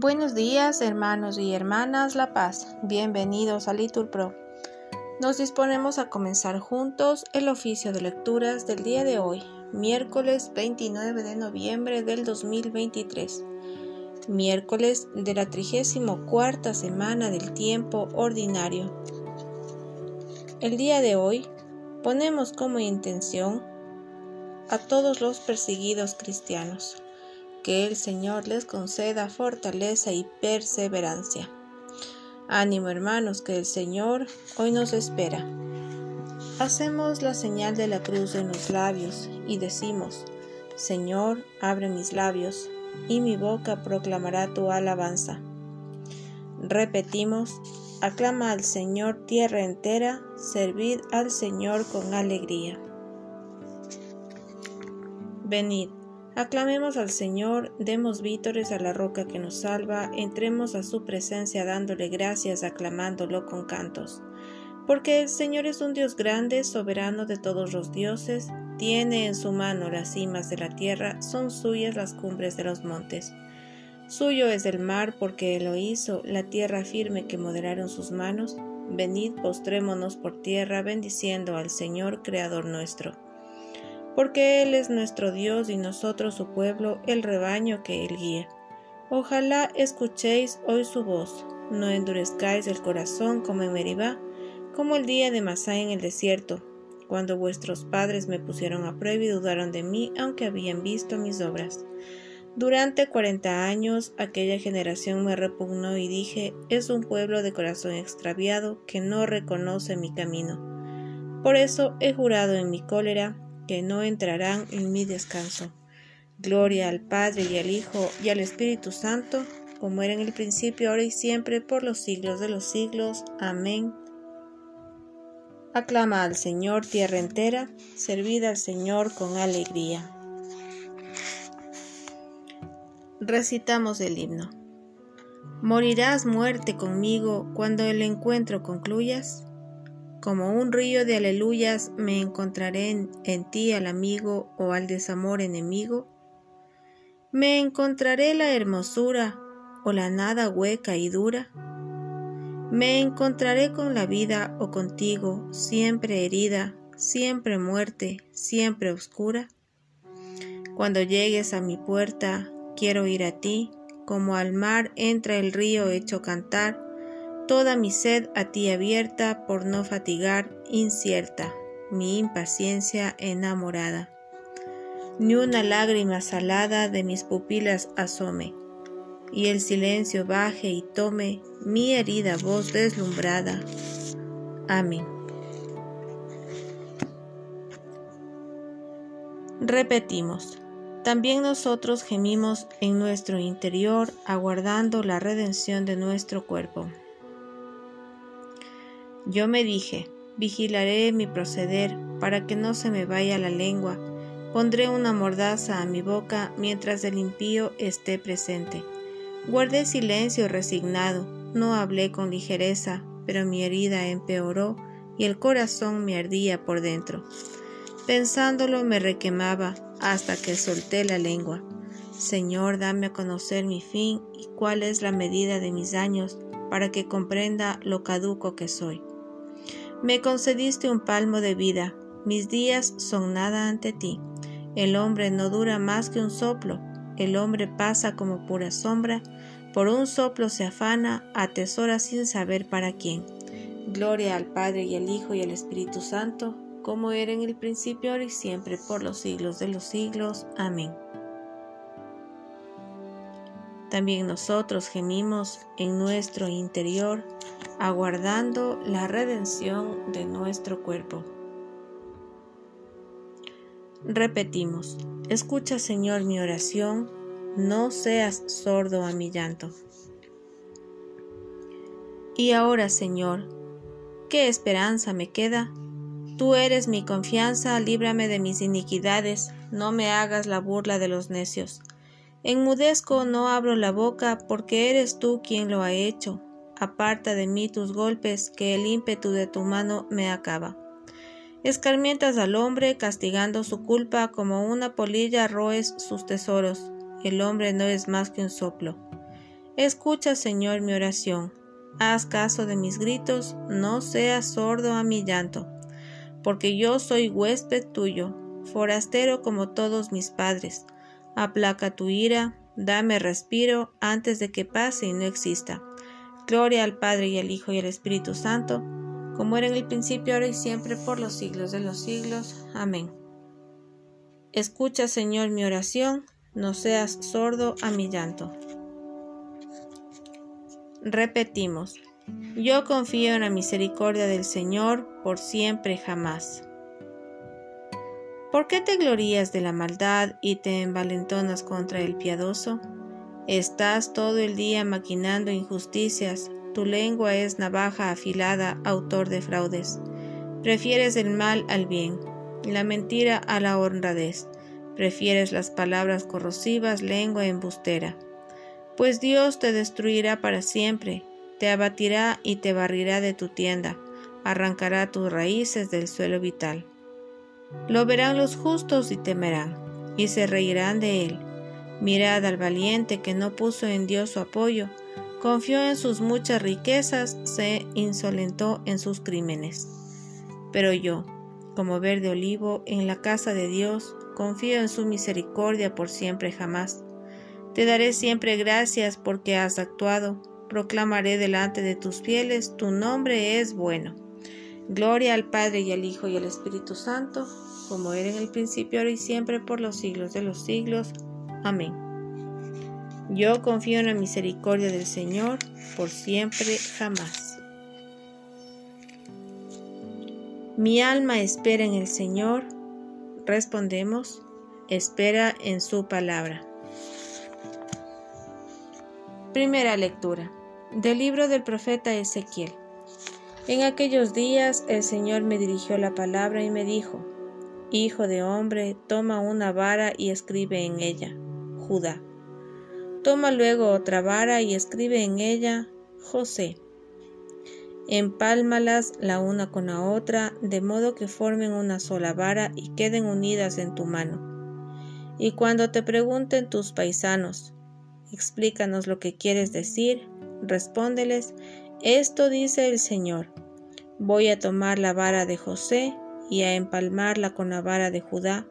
Buenos días, hermanos y hermanas La Paz. Bienvenidos a Litur Pro. Nos disponemos a comenzar juntos el oficio de lecturas del día de hoy, miércoles 29 de noviembre del 2023, miércoles de la 34 semana del tiempo ordinario. El día de hoy ponemos como intención a todos los perseguidos cristianos que el Señor les conceda fortaleza y perseverancia. Ánimo hermanos, que el Señor hoy nos espera. Hacemos la señal de la cruz en los labios y decimos, Señor, abre mis labios, y mi boca proclamará tu alabanza. Repetimos, aclama al Señor tierra entera, servid al Señor con alegría. Venid Aclamemos al Señor, demos vítores a la roca que nos salva, entremos a su presencia dándole gracias, aclamándolo con cantos. Porque el Señor es un Dios grande, soberano de todos los dioses, tiene en su mano las cimas de la tierra, son suyas las cumbres de los montes. Suyo es el mar porque él lo hizo, la tierra firme que moderaron sus manos. Venid, postrémonos por tierra, bendiciendo al Señor, Creador nuestro porque Él es nuestro Dios y nosotros su pueblo, el rebaño que Él guía. Ojalá escuchéis hoy su voz, no endurezcáis el corazón como en Meribá, como el día de Masá en el desierto, cuando vuestros padres me pusieron a prueba y dudaron de mí, aunque habían visto mis obras. Durante cuarenta años aquella generación me repugnó y dije, es un pueblo de corazón extraviado que no reconoce mi camino. Por eso he jurado en mi cólera, que no entrarán en mi descanso. Gloria al Padre y al Hijo y al Espíritu Santo, como era en el principio, ahora y siempre, por los siglos de los siglos. Amén. Aclama al Señor tierra entera, servida al Señor con alegría. Recitamos el himno. ¿Morirás muerte conmigo cuando el encuentro concluyas? Como un río de aleluyas me encontraré en, ti al amigo o al desamor enemigo. Me encontraré la hermosura o la nada hueca y dura. Me encontraré con la vida o contigo, siempre herida, siempre muerte, siempre oscura. Cuando llegues a mi puerta, quiero ir a ti, como al mar entra el río hecho cantar, toda mi sed a ti abierta por no fatigar incierta mi impaciencia enamorada. Ni una lágrima salada de mis pupilas asome, y el silencio baje y tome mi herida voz deslumbrada. Amén. Repetimos. También nosotros gemimos en nuestro interior, aguardando la redención de nuestro cuerpo. Yo me dije, vigilaré mi proceder para que no se me vaya la lengua, pondré una mordaza a mi boca mientras el impío esté presente. Guardé silencio resignado, no hablé con ligereza, pero mi herida empeoró y el corazón me ardía por dentro. Pensándolo me requemaba hasta que solté la lengua. Señor, dame a conocer mi fin y cuál es la medida de mis años para que comprenda lo caduco que soy. Me concediste un palmo de vida, mis días son nada ante ti. El hombre no dura más que un soplo, el hombre pasa como pura sombra, por un soplo se afana, atesora sin saber para quién. Gloria al Padre y al Hijo y al Espíritu Santo, como era en el principio, ahora y siempre, por los siglos de los siglos. Amén. También nosotros gemimos en nuestro interior, aguardando la redención de nuestro cuerpo. Repetimos, escucha Señor mi oración, no seas sordo a mi llanto. Y ahora Señor, ¿qué esperanza me queda? Tú eres mi confianza, líbrame de mis iniquidades, no me hagas la burla de los necios Enmudezco, no abro la boca, porque eres tú quien lo ha hecho. Aparta de mí tus golpes, que el ímpetu de tu mano me acaba. Escarmientas al hombre, castigando su culpa, como una polilla roes sus tesoros. El hombre no es más que un soplo. Escucha, Señor, mi oración. Haz caso de mis gritos, no seas sordo a mi llanto, porque yo soy huésped tuyo, forastero como todos mis padres. Aplaca tu ira, dame respiro antes de que pase y no exista. Gloria al Padre y al Hijo y al Espíritu Santo, como era en el principio, ahora y siempre, por los siglos de los siglos. Amén. Escucha, Señor, mi oración, no seas sordo a mi llanto. Repetimos, yo confío en la misericordia del Señor por siempre jamás. ¿Por qué te glorías de la maldad y te envalentonas contra el piadoso? Estás todo el día maquinando injusticias, tu lengua es navaja afilada, autor de fraudes. Prefieres el mal al bien, la mentira a la honradez. Prefieres las palabras corrosivas, lengua embustera pues Dios te destruirá para siempre, te abatirá y te barrirá de tu tienda, arrancará tus raíces del suelo vital. Lo verán los justos y temerán, y se reirán de él. Mirad al valiente que no puso en Dios su apoyo, confió en sus muchas riquezas, se insolentó en sus crímenes. Pero yo, como verde olivo en la casa de Dios, confío en su misericordia por siempre jamás. Te daré siempre gracias porque has actuado. Proclamaré delante de tus fieles, tu nombre es bueno. Gloria al Padre y al Hijo y al Espíritu Santo, como era en el principio, ahora y siempre, por los siglos de los siglos. Amén. Yo confío en la misericordia del Señor, por siempre, jamás. Mi alma espera en el Señor. Respondemos, espera en su palabra. Primera lectura del libro del profeta Ezequiel. En aquellos días el Señor me dirigió la palabra y me dijo, Hijo de hombre, toma una vara y escribe en ella, Judá. Toma luego otra vara y escribe en ella, José. Empálmalas la una con la otra, de modo que formen una sola vara y queden unidas en tu mano. Y cuando te pregunten tus paisanos, explícanos lo que quieres decir. Respóndeles, esto dice el Señor. Voy a tomar la vara de José y a empalmarla con la vara de Judá,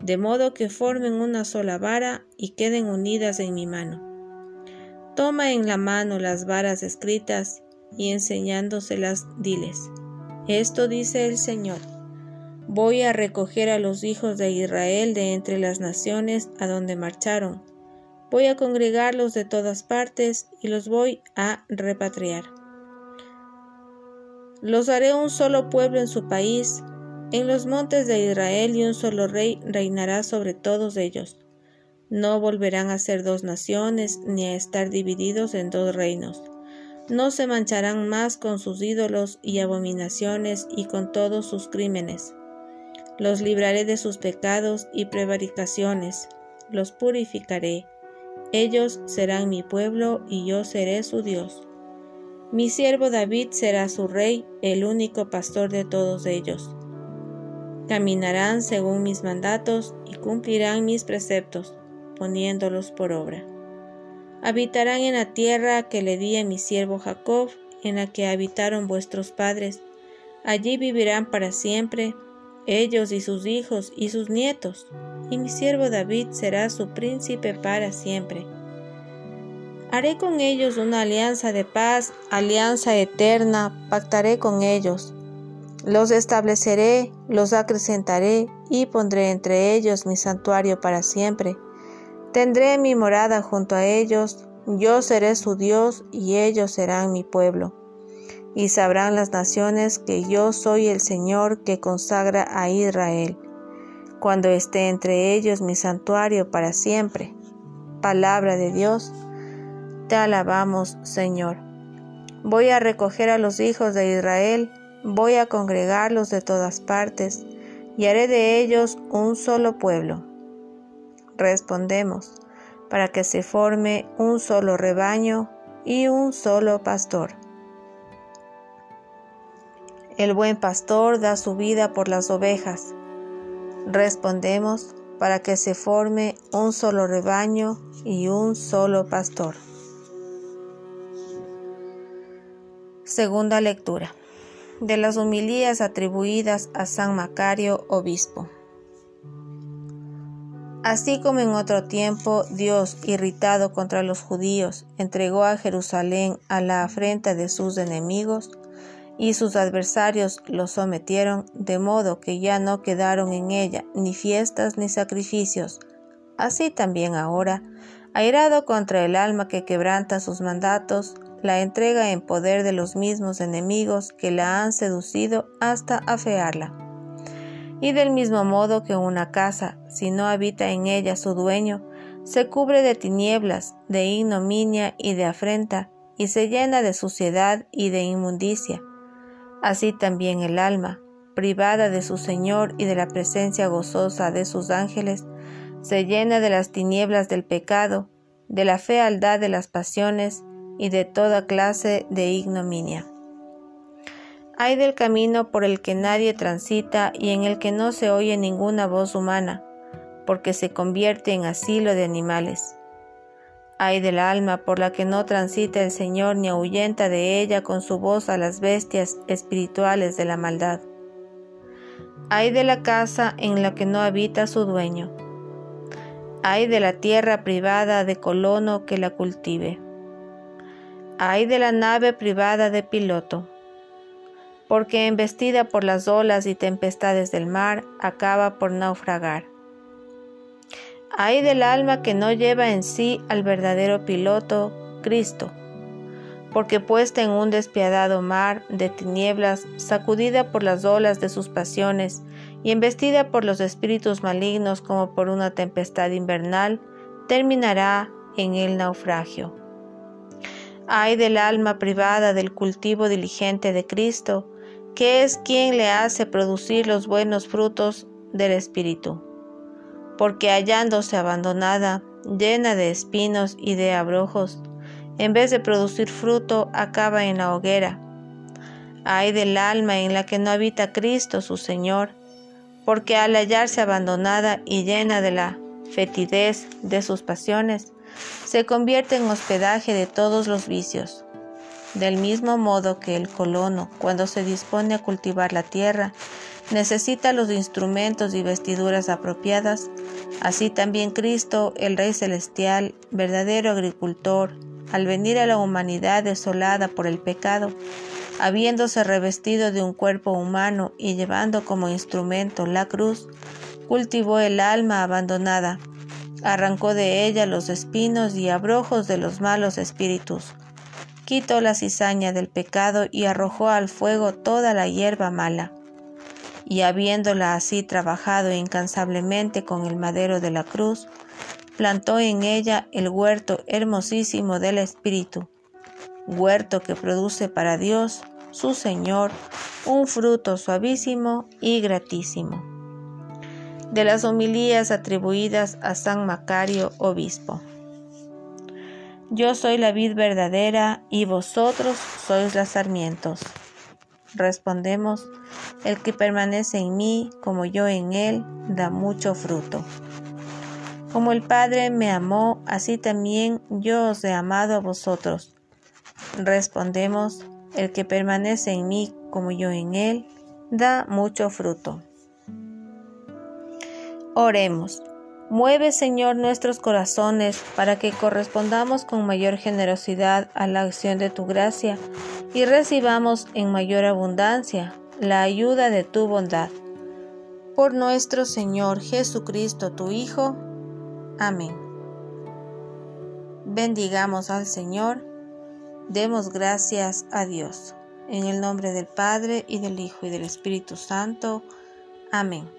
de modo que formen una sola vara y queden unidas en mi mano. Toma en la mano las varas escritas y enseñándoselas diles, esto dice el Señor. Voy a recoger a los hijos de Israel de entre las naciones a donde marcharon, Voy a congregarlos de todas partes y los voy a repatriar. Los haré un solo pueblo en su país, en los montes de Israel y un solo rey reinará sobre todos ellos. No volverán a ser dos naciones ni a estar divididos en dos reinos. No se mancharán más con sus ídolos y abominaciones y con todos sus crímenes. Los libraré de sus pecados y prevaricaciones, los purificaré ellos serán mi pueblo y yo seré su Dios. Mi siervo David será su rey, el único pastor de todos ellos. Caminarán según mis mandatos y cumplirán mis preceptos, poniéndolos por obra. Habitarán en la tierra que le di a mi siervo Jacob, en la que habitaron vuestros padres. Allí vivirán para siempre, ellos y sus hijos y sus nietos y mi siervo David será su príncipe para siempre. Haré con ellos una alianza de paz, alianza eterna, pactaré con ellos. Los estableceré, los acrecentaré y pondré entre ellos mi santuario para siempre. Tendré mi morada junto a ellos, yo seré su Dios y ellos serán mi pueblo. Y sabrán las naciones que yo soy el Señor que consagra a Israel cuando esté entre ellos mi santuario para siempre. Palabra de Dios, te alabamos, Señor. Voy a recoger a los hijos de Israel, voy a congregarlos de todas partes, y haré de ellos un solo pueblo. Respondemos, para que se forme un solo rebaño y un solo pastor. El buen pastor da su vida por las ovejas respondemos para que se forme un solo rebaño y un solo pastor. Segunda lectura de las homilías atribuidas a San Macario, obispo. Así como en otro tiempo Dios, irritado contra los judíos, entregó a Jerusalén a la afrenta de sus enemigos, y sus adversarios lo sometieron, de modo que ya no quedaron en ella ni fiestas ni sacrificios. Así también ahora, airado contra el alma que quebranta sus mandatos, la entrega en poder de los mismos enemigos que la han seducido hasta afearla. Y del mismo modo que una casa, si no habita en ella su dueño, se cubre de tinieblas, de ignominia y de afrenta, y se llena de suciedad y de inmundicia, Así también el alma, privada de su Señor y de la presencia gozosa de sus ángeles, se llena de las tinieblas del pecado, de la fealdad de las pasiones y de toda clase de ignominia. Hay del camino por el que nadie transita y en el que no se oye ninguna voz humana, porque se convierte en asilo de animales. Ay del alma por la que no transita el Señor ni ahuyenta de ella con su voz a las bestias espirituales de la maldad. Ay de la casa en la que no habita su dueño. Ay de la tierra privada de colono que la cultive. Ay de la nave privada de piloto, porque embestida por las olas y tempestades del mar, acaba por naufragar. Hay del alma que no lleva en sí al verdadero piloto, Cristo, porque puesta en un despiadado mar de tinieblas, sacudida por las olas de sus pasiones y embestida por los espíritus malignos como por una tempestad invernal, terminará en el naufragio. Hay del alma privada del cultivo diligente de Cristo, que es quien le hace producir los buenos frutos del Espíritu porque hallándose abandonada, llena de espinos y de abrojos, en vez de producir fruto, acaba en la hoguera. Ay del alma en la que no habita Cristo su Señor, porque al hallarse abandonada y llena de la fetidez de sus pasiones, se convierte en hospedaje de todos los vicios. Del mismo modo que el colono, cuando se dispone a cultivar la tierra, necesita los instrumentos y vestiduras apropiadas, así también Cristo, el Rey Celestial, verdadero agricultor, al venir a la humanidad desolada por el pecado, habiéndose revestido de un cuerpo humano y llevando como instrumento la cruz, cultivó el alma abandonada, arrancó de ella los espinos y abrojos de los malos espíritus, quitó la cizaña del pecado y arrojó al fuego toda la hierba mala. Y habiéndola así trabajado incansablemente con el madero de la cruz, plantó en ella el huerto hermosísimo del Espíritu, huerto que produce para Dios, su Señor, un fruto suavísimo y gratísimo. De las homilías atribuidas a San Macario, obispo. Yo soy la vid verdadera y vosotros sois las sarmientos. Respondemos, el que permanece en mí, como yo en él, da mucho fruto. Como el Padre me amó, así también yo os he amado a vosotros. Respondemos, el que permanece en mí, como yo en él, da mucho fruto. Oremos. Mueve, Señor, nuestros corazones para que correspondamos con mayor generosidad a la acción de tu gracia y recibamos en mayor abundancia la ayuda de tu bondad. Por nuestro Señor Jesucristo, tu Hijo. Amén. Bendigamos al Señor. Demos gracias a Dios. En el nombre del Padre y del Hijo y del Espíritu Santo. Amén.